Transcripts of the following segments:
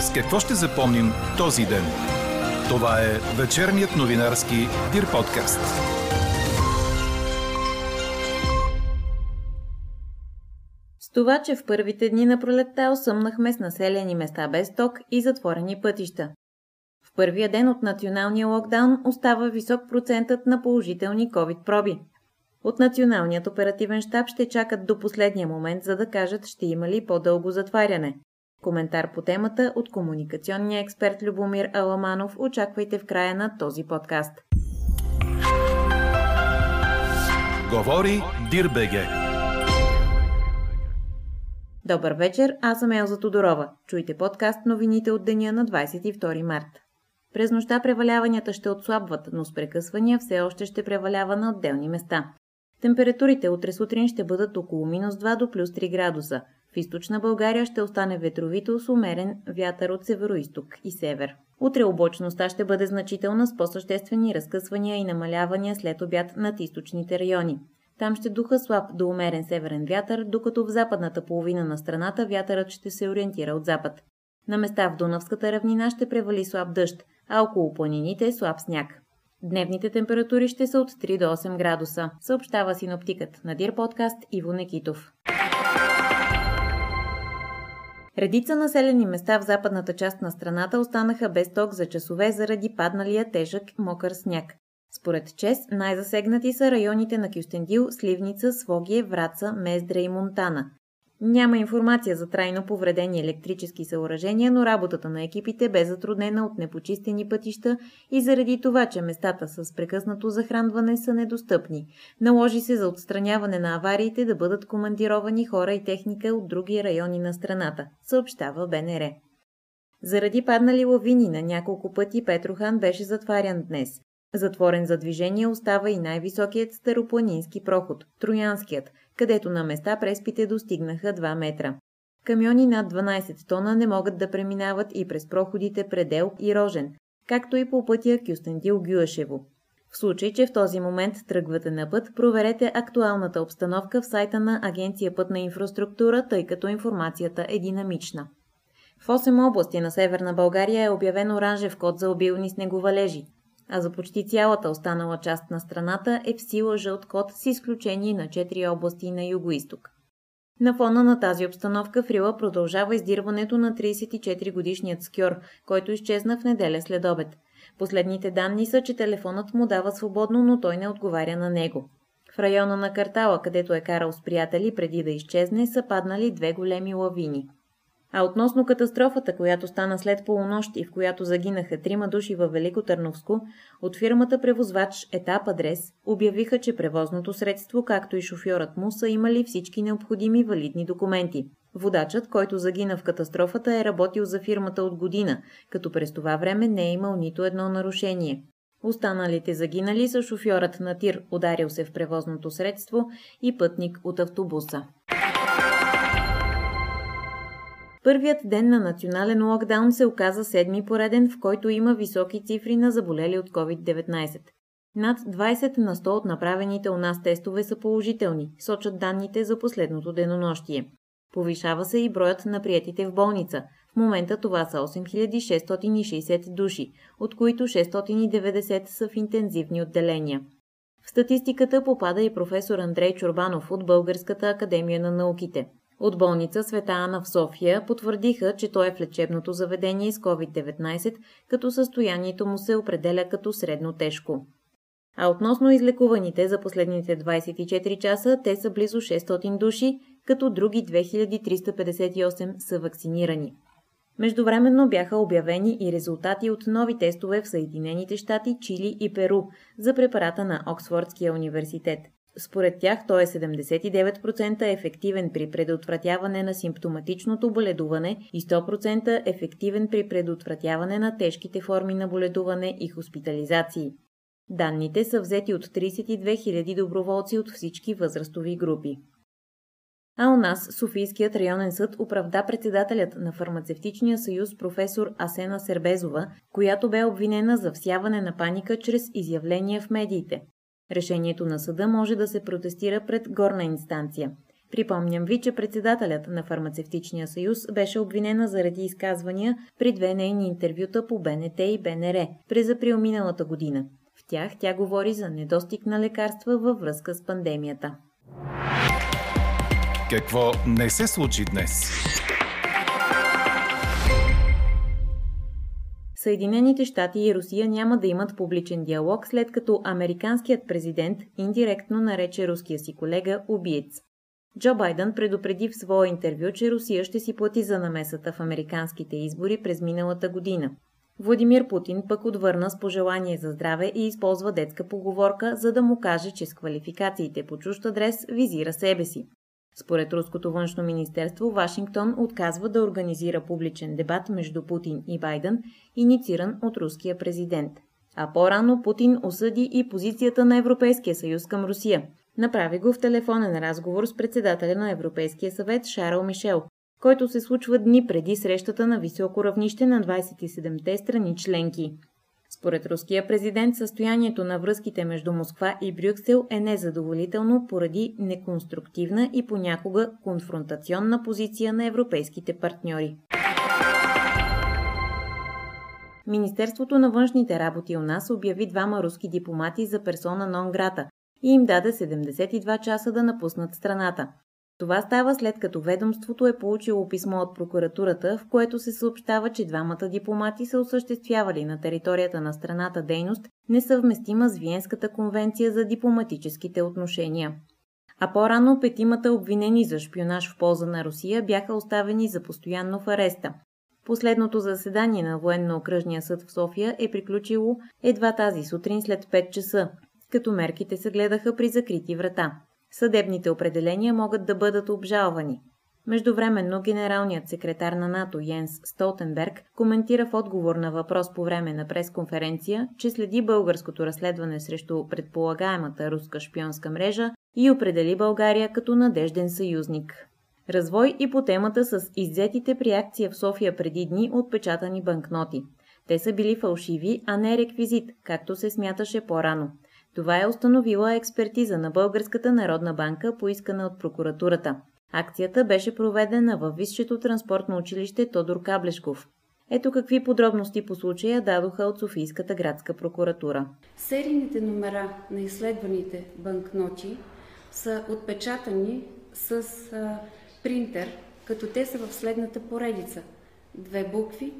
С какво ще запомним този ден? Това е вечерният новинарски Дир подкаст. С това, че в първите дни на пролетта осъмнахме с населени места без ток и затворени пътища. В първия ден от националния локдаун остава висок процентът на положителни COVID проби. От Националният оперативен штаб ще чакат до последния момент, за да кажат ще има ли по-дълго затваряне. Коментар по темата от комуникационния експерт Любомир Аламанов очаквайте в края на този подкаст. Говори Дирбеге. Добър вечер, аз съм Елза Тодорова. Чуйте подкаст новините от деня на 22 март. През нощта преваляванията ще отслабват, но с прекъсвания все още ще превалява на отделни места. Температурите утре сутрин ще бъдат около минус 2 до плюс 3 градуса. В източна България ще остане ветровито с умерен вятър от североизток и север. Утре облачността ще бъде значителна с по-съществени разкъсвания и намалявания след обяд над източните райони. Там ще духа слаб до умерен северен вятър, докато в западната половина на страната вятърът ще се ориентира от запад. На места в Дунавската равнина ще превали слаб дъжд, а около планините е слаб сняг. Дневните температури ще са от 3 до 8 градуса, съобщава синоптикът на Дир подкаст Иво Некитов. Редица населени места в западната част на страната останаха без ток за часове заради падналия тежък мокър сняг. Според ЧЕС най-засегнати са районите на Кюстендил, Сливница, Свогие, Враца, Мездра и Монтана. Няма информация за трайно повредени електрически съоръжения, но работата на екипите бе затруднена от непочистени пътища и заради това, че местата с прекъснато захранване са недостъпни. Наложи се за отстраняване на авариите да бъдат командировани хора и техника от други райони на страната, съобщава БНР. Заради паднали лавини на няколко пъти Петрохан беше затварян днес. Затворен за движение остава и най-високият старопланински проход – Троянският, където на места преспите достигнаха 2 метра. Камиони над 12 тона не могат да преминават и през проходите Предел и Рожен, както и по пътя Кюстендил Гюашево. В случай, че в този момент тръгвате на път, проверете актуалната обстановка в сайта на Агенция Пътна инфраструктура, тъй като информацията е динамична. В 8 области на Северна България е обявен оранжев код за обилни снеговалежи а за почти цялата останала част на страната е в сила жълт код с изключение на 4 области на юго-исток. На фона на тази обстановка в Рила продължава издирването на 34-годишният скьор, който изчезна в неделя след обед. Последните данни са, че телефонът му дава свободно, но той не отговаря на него. В района на картала, където е карал с приятели преди да изчезне, са паднали две големи лавини. А относно катастрофата, която стана след полунощ и в която загинаха трима души във Велико Търновско, от фирмата превозвач Етап Адрес обявиха, че превозното средство, както и шофьорът му, са имали всички необходими валидни документи. Водачът, който загина в катастрофата, е работил за фирмата от година, като през това време не е имал нито едно нарушение. Останалите загинали са шофьорът на тир, ударил се в превозното средство и пътник от автобуса. Първият ден на национален локдаун се оказа седми пореден, в който има високи цифри на заболели от COVID-19. Над 20 на 100 от направените у нас тестове са положителни, сочат данните за последното денонощие. Повишава се и броят на приятите в болница. В момента това са 8660 души, от които 690 са в интензивни отделения. В статистиката попада и професор Андрей Чорбанов от Българската академия на науките – от болница Света Ана в София потвърдиха, че той е в лечебното заведение с COVID-19, като състоянието му се определя като средно тежко. А относно излекуваните за последните 24 часа, те са близо 600 души, като други 2358 са вакцинирани. Междувременно бяха обявени и резултати от нови тестове в Съединените щати, Чили и Перу за препарата на Оксфордския университет. Според тях той е 79% ефективен при предотвратяване на симптоматичното боледуване и 100% ефективен при предотвратяване на тежките форми на боледуване и хоспитализации. Данните са взети от 32 000 доброволци от всички възрастови групи. А у нас Софийският районен съд оправда председателят на Фармацевтичния съюз професор Асена Сербезова, която бе обвинена за всяване на паника чрез изявления в медиите. Решението на съда може да се протестира пред горна инстанция. Припомням ви, че председателят на Фармацевтичния съюз беше обвинена заради изказвания при две нейни интервюта по БНТ и БНР през април миналата година. В тях тя говори за недостиг на лекарства във връзка с пандемията. Какво не се случи днес? Съединените щати и Русия няма да имат публичен диалог, след като американският президент индиректно нарече руския си колега убиец. Джо Байден предупреди в свое интервю, че Русия ще си плати за намесата в американските избори през миналата година. Владимир Путин пък отвърна с пожелание за здраве и използва детска поговорка, за да му каже, че с квалификациите по чужд адрес визира себе си. Според Руското външно министерство, Вашингтон отказва да организира публичен дебат между Путин и Байден, иницииран от руския президент. А по-рано Путин осъди и позицията на Европейския съюз към Русия. Направи го в телефонен разговор с председателя на Европейския съвет Шарл Мишел, който се случва дни преди срещата на високо равнище на 27-те страни членки. Според руския президент, състоянието на връзките между Москва и Брюксел е незадоволително поради неконструктивна и понякога конфронтационна позиция на европейските партньори. Министерството на външните работи у нас обяви двама руски дипломати за персона нон грата и им даде 72 часа да напуснат страната. Това става след като ведомството е получило писмо от прокуратурата, в което се съобщава, че двамата дипломати са осъществявали на територията на страната дейност, несъвместима с Виенската конвенция за дипломатическите отношения. А по-рано петимата обвинени за шпионаж в полза на Русия бяха оставени за постоянно в ареста. Последното заседание на Военно-окръжния съд в София е приключило едва тази сутрин след 5 часа, като мерките се гледаха при закрити врата. Съдебните определения могат да бъдат обжалвани. Междувременно генералният секретар на НАТО Йенс Столтенберг коментира в отговор на въпрос по време на пресконференция, че следи българското разследване срещу предполагаемата руска шпионска мрежа и определи България като надежден съюзник. Развой и по темата с иззетите при акция в София преди дни отпечатани банкноти. Те са били фалшиви, а не реквизит, както се смяташе по-рано. Това е установила експертиза на Българската народна банка, поискана от прокуратурата. Акцията беше проведена във Висшето транспортно училище Тодор Каблешков. Ето какви подробности по случая дадоха от Софийската градска прокуратура. Серийните номера на изследваните банкноти са отпечатани с а, принтер, като те са в следната поредица. Две букви,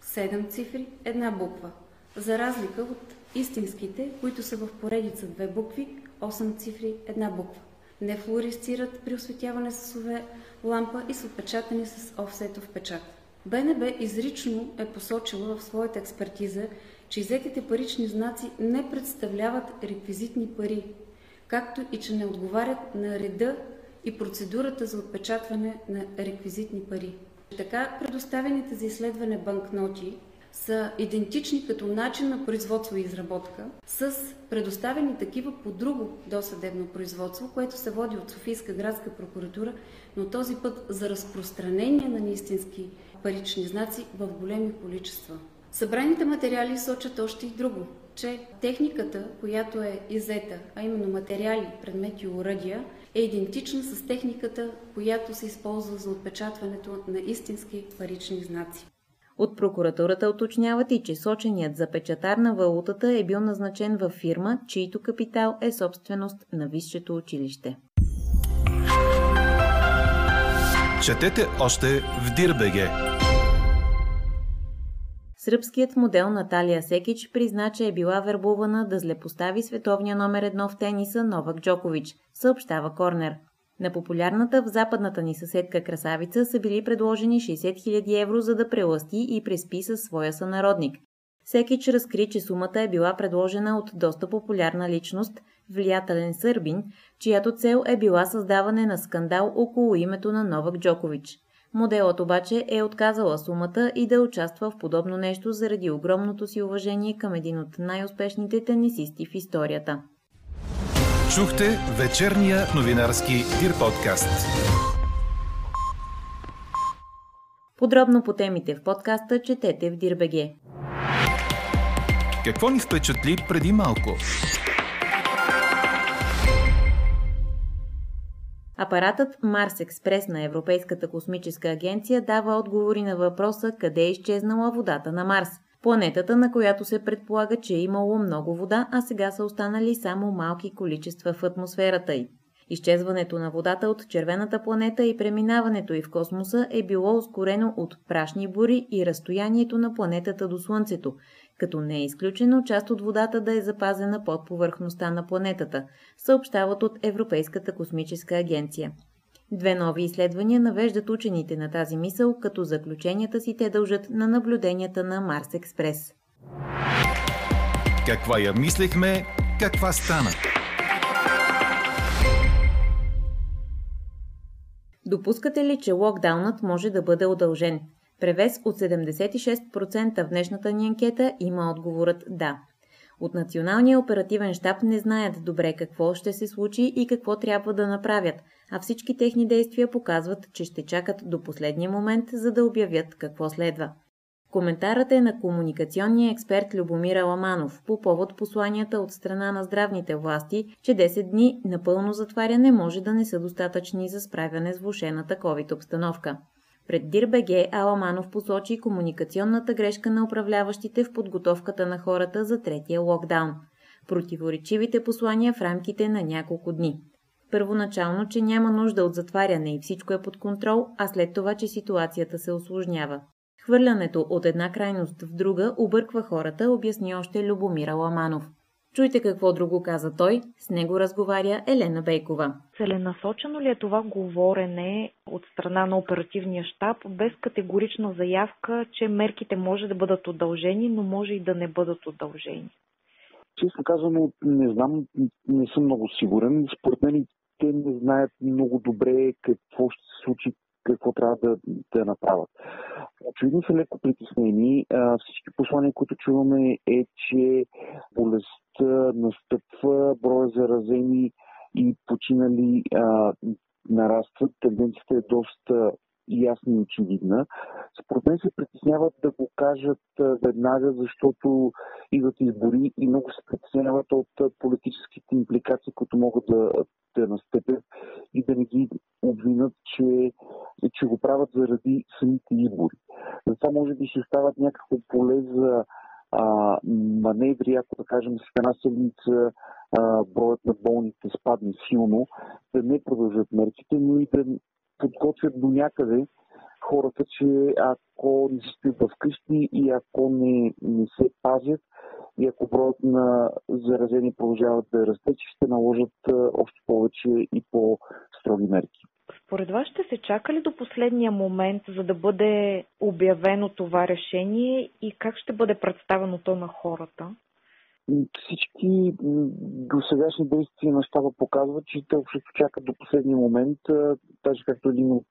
седем цифри, една буква. За разлика от истинските, които са в поредица две букви, 8 цифри, една буква. Не флуоресцират при осветяване с ОВ лампа и са отпечатани с офсетов печат. БНБ изрично е посочила в своята експертиза, че изетите парични знаци не представляват реквизитни пари, както и че не отговарят на реда и процедурата за отпечатване на реквизитни пари. Така предоставените за изследване банкноти са идентични като начин на производство и изработка с предоставени такива по друго досъдебно производство, което се води от Софийска градска прокуратура, но този път за разпространение на неистински парични знаци в големи количества. Събраните материали сочат още и друго, че техниката, която е изета, а именно материали, предмети и уръдия, е идентична с техниката, която се използва за отпечатването на истински парични знаци. От прокуратурата уточняват и, че соченият запечатар на валутата е бил назначен във фирма, чийто капитал е собственост на висшето училище. Четете още в Дирбеге. Сръбският модел Наталия Секич призна, че е била вербувана да злепостави световния номер едно в тениса Новак Джокович, съобщава Корнер. На популярната в западната ни съседка красавица са били предложени 60 000 евро, за да преласти и преспи със своя сънародник. Секич разкри, че сумата е била предложена от доста популярна личност, влиятелен сърбин, чиято цел е била създаване на скандал около името на Новак Джокович. Моделът обаче е отказала сумата и да участва в подобно нещо заради огромното си уважение към един от най-успешните тенисисти в историята. Чухте вечерния новинарски Дир подкаст. Подробно по темите в подкаста четете в Дирбеге. Какво ни впечатли преди малко? Апаратът Марс Експрес на Европейската космическа агенция дава отговори на въпроса къде е изчезнала водата на Марс. Планетата, на която се предполага, че е имало много вода, а сега са останали само малки количества в атмосферата й. Изчезването на водата от червената планета и преминаването й в космоса е било ускорено от прашни бури и разстоянието на планетата до Слънцето, като не е изключено част от водата да е запазена под повърхността на планетата, съобщават от Европейската космическа агенция. Две нови изследвания навеждат учените на тази мисъл, като заключенията си те дължат на наблюденията на Марс Експрес. Каква я мислехме, каква стана? Допускате ли, че локдаунът може да бъде удължен? Превес от 76% в днешната ни анкета има отговорът да. От Националния оперативен штаб не знаят добре какво ще се случи и какво трябва да направят, а всички техни действия показват, че ще чакат до последния момент, за да обявят какво следва. Коментарът е на комуникационния експерт Любомир Аламанов по повод посланията от страна на здравните власти, че 10 дни напълно затваряне може да не са достатъчни за справяне с влушената COVID обстановка. Пред Дирбеге Аламанов посочи комуникационната грешка на управляващите в подготовката на хората за третия локдаун. Противоречивите послания в рамките на няколко дни. Първоначално, че няма нужда от затваряне и всичко е под контрол, а след това, че ситуацията се осложнява. Хвърлянето от една крайност в друга обърква хората, обясни още Любомира Ламанов. Чуйте какво друго каза той, с него разговаря Елена Бейкова. Целенасочено ли е това говорене от страна на оперативния щаб без категорична заявка, че мерките може да бъдат удължени, но може и да не бъдат удължени? Честно казано, не знам, не съм много сигурен. Според мен те не знаят много добре какво ще се случи какво трябва да, да направят. Очевидно са леко притеснени. Всички послания, които чуваме е, че болестта настъпва, броя заразени и починали а, нарастват. Тенденцията е доста ясна и очевидна. Според мен се притесняват да го кажат веднага, защото идват избори и много се притесняват от политическите импликации, които могат да, да настъпят и да не ги обвинат, че, че го правят заради самите избори. Затова може би ще стават някакво поле за маневри, ако да кажем с една седмица броят на болните спадне силно, да не продължат мерките, но и да подготвят до някъде хората, че ако не се стоят вкъщи и ако не, не се пазят и ако броят на заразени продължават да расте, че ще наложат още повече и по-строги мерки. Според вас ще се чака ли до последния момент, за да бъде обявено това решение и как ще бъде представено то на хората? Всички досегашни действия на щаба показват, че те общото чакат до последния момент. Даже както един от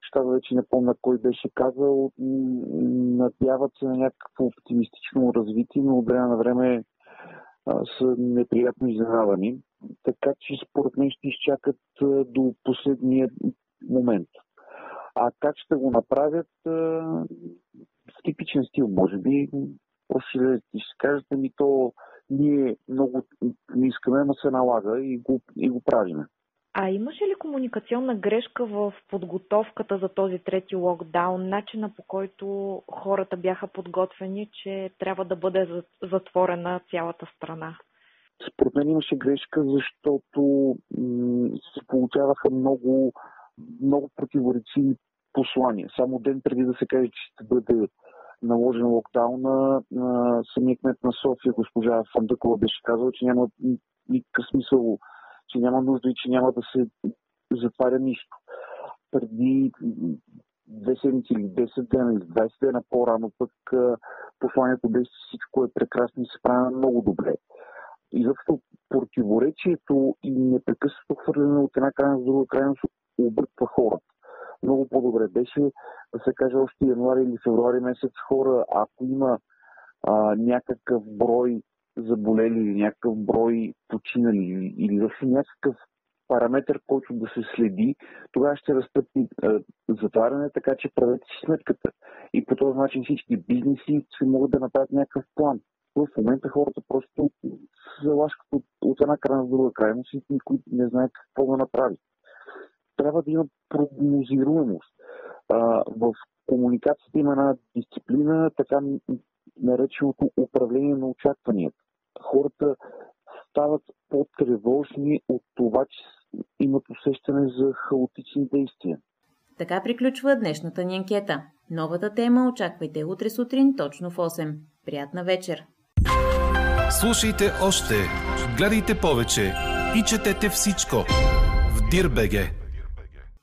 щаба вече не помня кой беше казал, надяват се на някакво оптимистично развитие, но от време на време са неприятно изненадани. Така че според мен ще изчакат до последния момент. А как ще го направят? В типичен стил, може би. Просто ще, ще кажете ми то, ние много не искаме, но се налага и го, и го правиме. А имаше ли комуникационна грешка в подготовката за този трети локдаун, начина по който хората бяха подготвени, че трябва да бъде затворена цялата страна? Според мен имаше грешка, защото се получаваха много, много противоречиви послания. Само ден преди да се каже, че ще бъде наложен локдауна, самият кмет на София, госпожа Фандъкова, беше казала, че няма никакъв смисъл, че няма нужда и че няма да се затваря нищо. Преди две седмици или 10 дена или 20 дена по-рано пък посланието беше, всичко е прекрасно и се прави много добре. И защото противоречието и непрекъснато хвърляне от една крайност в друга крайност обърква хората много по-добре беше да се каже още януари или февруари месец хора, ако има а, някакъв брой заболели или някакъв брой починали или въобще някакъв параметр, който да се следи, тогава ще разпътни затваряне, така че правете си сметката. И по този начин всички бизнеси ще могат да направят някакъв план. В момента хората просто се лашкат от, от една крайна в друга крайност и никой не знае какво да направи. Трябва да има прогнозируемост. А, в комуникацията има една дисциплина, така нареченото управление на очакванията. Хората стават по-тревожни от това, че имат усещане за хаотични действия. Така приключва днешната ни анкета. Новата тема очаквайте утре сутрин точно в 8. Приятна вечер! Слушайте още, гледайте повече и четете всичко в Дирбеге.